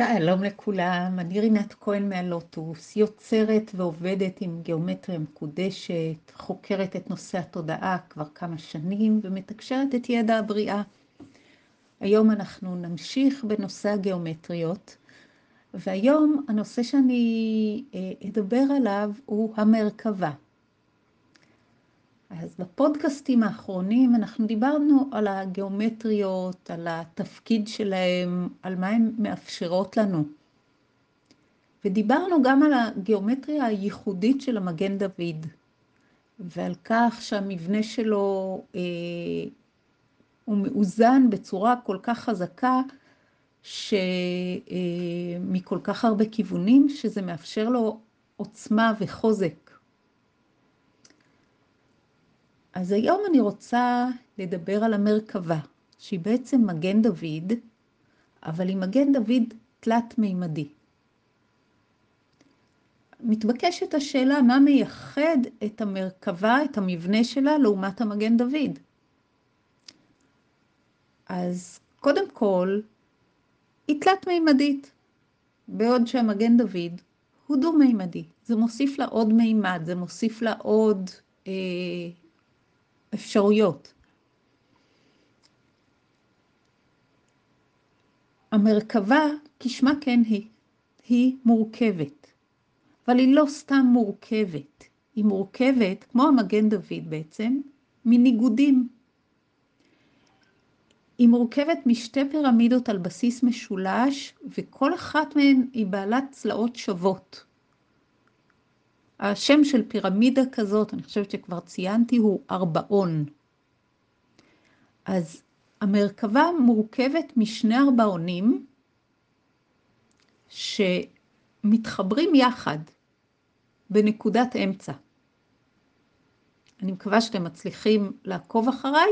שלום לכולם, אני רינת כהן מהלוטוס, יוצרת ועובדת עם גיאומטריה מקודשת, חוקרת את נושא התודעה כבר כמה שנים ומתקשרת את ידע הבריאה. היום אנחנו נמשיך בנושא הגיאומטריות, והיום הנושא שאני אה, אדבר עליו הוא המרכבה. אז בפודקאסטים האחרונים אנחנו דיברנו על הגיאומטריות, על התפקיד שלהם, על מה הן מאפשרות לנו. ודיברנו גם על הגיאומטריה הייחודית של המגן דוד, ועל כך שהמבנה שלו אה, הוא מאוזן בצורה כל כך חזקה, שמכל אה, כך הרבה כיוונים, שזה מאפשר לו עוצמה וחוזק. אז היום אני רוצה לדבר על המרכבה, שהיא בעצם מגן דוד, אבל היא מגן דוד תלת-מימדי. מתבקשת השאלה מה מייחד את המרכבה, את המבנה שלה, לעומת המגן דוד. אז קודם כל, היא תלת-מימדית, בעוד שהמגן דוד הוא דו-מימדי. זה מוסיף לה עוד מימד, זה מוסיף לה עוד אה, אפשרויות. המרכבה, כשמה כן היא, היא מורכבת, אבל היא לא סתם מורכבת, היא מורכבת, כמו המגן דוד בעצם, מניגודים. היא מורכבת משתי פירמידות על בסיס משולש, וכל אחת מהן היא בעלת צלעות שוות. השם של פירמידה כזאת, אני חושבת שכבר ציינתי, הוא ארבעון. אז המרכבה מורכבת משני ארבעונים שמתחברים יחד בנקודת אמצע. אני מקווה שאתם מצליחים לעקוב אחריי.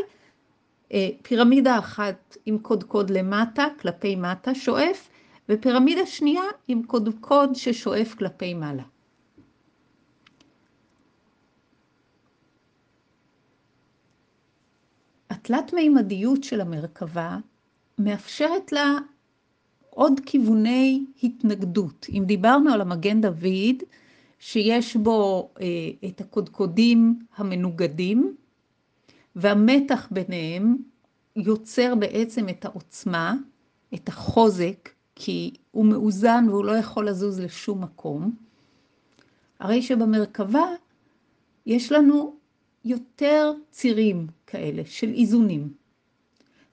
אה, פירמידה אחת עם קודקוד למטה, כלפי מטה, שואף, ופירמידה שנייה עם קודקוד ששואף כלפי מעלה. התלת-מימדיות של המרכבה מאפשרת לה עוד כיווני התנגדות. אם דיברנו על המגן דוד, שיש בו אה, את הקודקודים המנוגדים, והמתח ביניהם יוצר בעצם את העוצמה, את החוזק, כי הוא מאוזן והוא לא יכול לזוז לשום מקום. הרי שבמרכבה יש לנו יותר צירים כאלה של איזונים.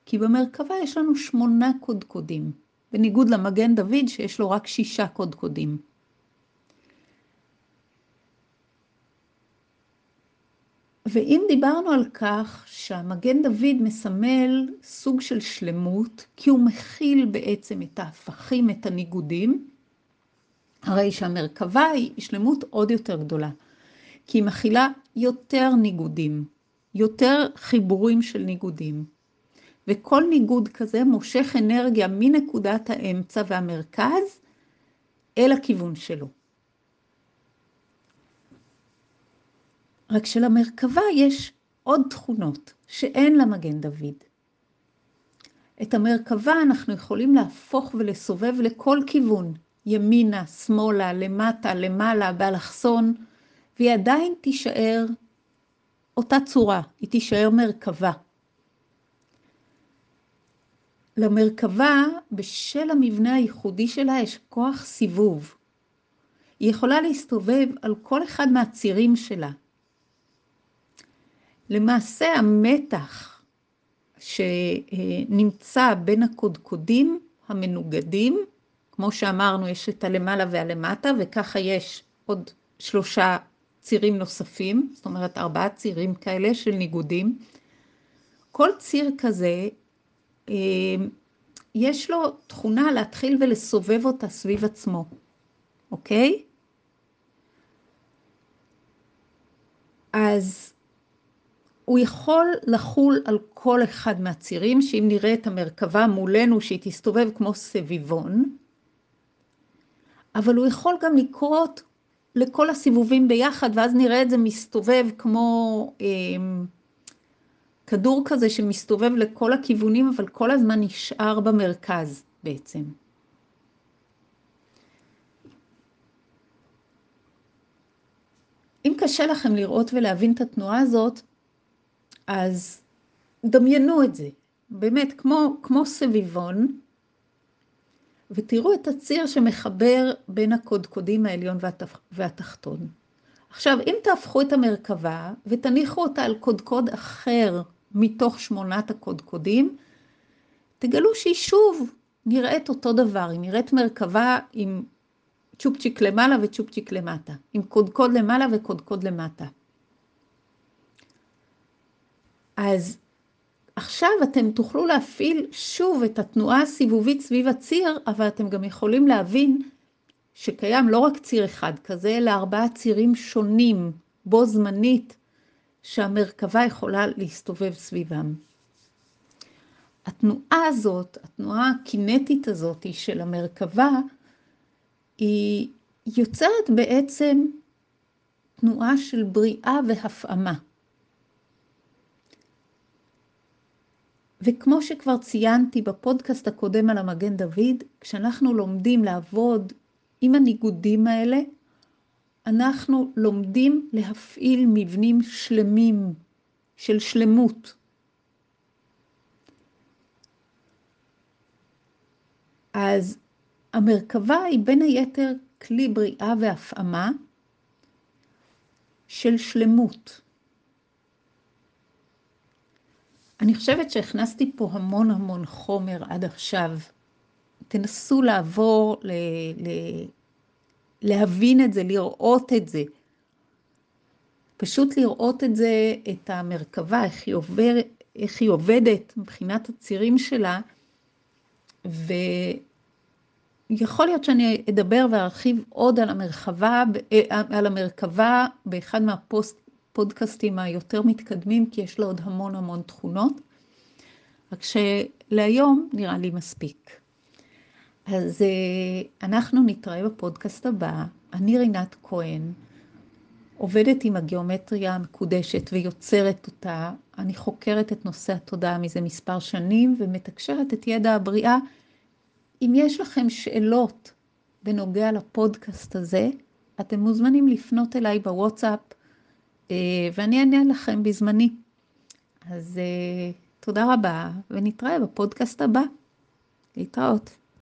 כי במרכבה יש לנו שמונה קודקודים, בניגוד למגן דוד שיש לו רק שישה קודקודים. ואם דיברנו על כך שהמגן דוד מסמל סוג של שלמות, כי הוא מכיל בעצם את ההפכים, את הניגודים, הרי שהמרכבה היא שלמות עוד יותר גדולה. כי היא מכילה יותר ניגודים, יותר חיבורים של ניגודים. וכל ניגוד כזה מושך אנרגיה מנקודת האמצע והמרכז אל הכיוון שלו. רק שלמרכבה יש עוד תכונות שאין למגן דוד. את המרכבה אנחנו יכולים להפוך ולסובב לכל כיוון, ימינה, שמאלה, למטה, למעלה, באלכסון, והיא עדיין תישאר אותה צורה, היא תישאר מרכבה. למרכבה, בשל המבנה הייחודי שלה, יש כוח סיבוב. היא יכולה להסתובב על כל אחד מהצירים שלה. למעשה המתח שנמצא בין הקודקודים המנוגדים, כמו שאמרנו, יש את הלמעלה והלמטה, וככה יש עוד שלושה צירים נוספים, זאת אומרת ארבעה צירים כאלה של ניגודים. כל ציר כזה, אה, יש לו תכונה להתחיל ולסובב אותה סביב עצמו, אוקיי? אז הוא יכול לחול על כל אחד מהצירים, שאם נראה את המרכבה מולנו שהיא תסתובב כמו סביבון, אבל הוא יכול גם לקרות לכל הסיבובים ביחד, ואז נראה את זה מסתובב כמו אה, כדור כזה שמסתובב לכל הכיוונים, אבל כל הזמן נשאר במרכז בעצם. אם קשה לכם לראות ולהבין את התנועה הזאת, אז דמיינו את זה, באמת, כמו, כמו סביבון, ותראו את הציר שמחבר בין הקודקודים העליון והתח... והתחתון. עכשיו, אם תהפכו את המרכבה ותניחו אותה על קודקוד אחר מתוך שמונת הקודקודים, תגלו שהיא שוב נראית אותו דבר, היא נראית מרכבה עם צ'ופצ'יק למעלה וצ'ופצ'יק למטה, עם קודקוד למעלה וקודקוד למטה. אז עכשיו אתם תוכלו להפעיל שוב את התנועה הסיבובית סביב הציר, אבל אתם גם יכולים להבין שקיים לא רק ציר אחד כזה, אלא ארבעה צירים שונים בו זמנית, שהמרכבה יכולה להסתובב סביבם. התנועה הזאת, התנועה הקינטית הזאת של המרכבה, היא יוצרת בעצם תנועה של בריאה והפעמה. וכמו שכבר ציינתי בפודקאסט הקודם על המגן דוד, כשאנחנו לומדים לעבוד עם הניגודים האלה, אנחנו לומדים להפעיל מבנים שלמים של שלמות. אז המרכבה היא בין היתר כלי בריאה והפעמה של שלמות. אני חושבת שהכנסתי פה המון המון חומר עד עכשיו. תנסו לעבור, ל, ל, להבין את זה, לראות את זה. פשוט לראות את זה, את המרכבה, איך היא, עובר, איך היא עובדת מבחינת הצירים שלה, ויכול להיות שאני אדבר וארחיב עוד על המרחבה, אה, על המרכבה באחד מהפוסט הפודקאסטים היותר מתקדמים, כי יש לו עוד המון המון תכונות. רק שלהיום נראה לי מספיק. אז אה, אנחנו נתראה בפודקאסט הבא. אני רינת כהן, עובדת עם הגיאומטריה המקודשת ויוצרת אותה. אני חוקרת את נושא התודעה מזה מספר שנים ומתקשרת את ידע הבריאה. אם יש לכם שאלות בנוגע לפודקאסט הזה, אתם מוזמנים לפנות אליי בוואטסאפ אה, ואני אענה לכם בזמני. אז אה, תודה רבה, ונתראה בפודקאסט הבא. להתראות.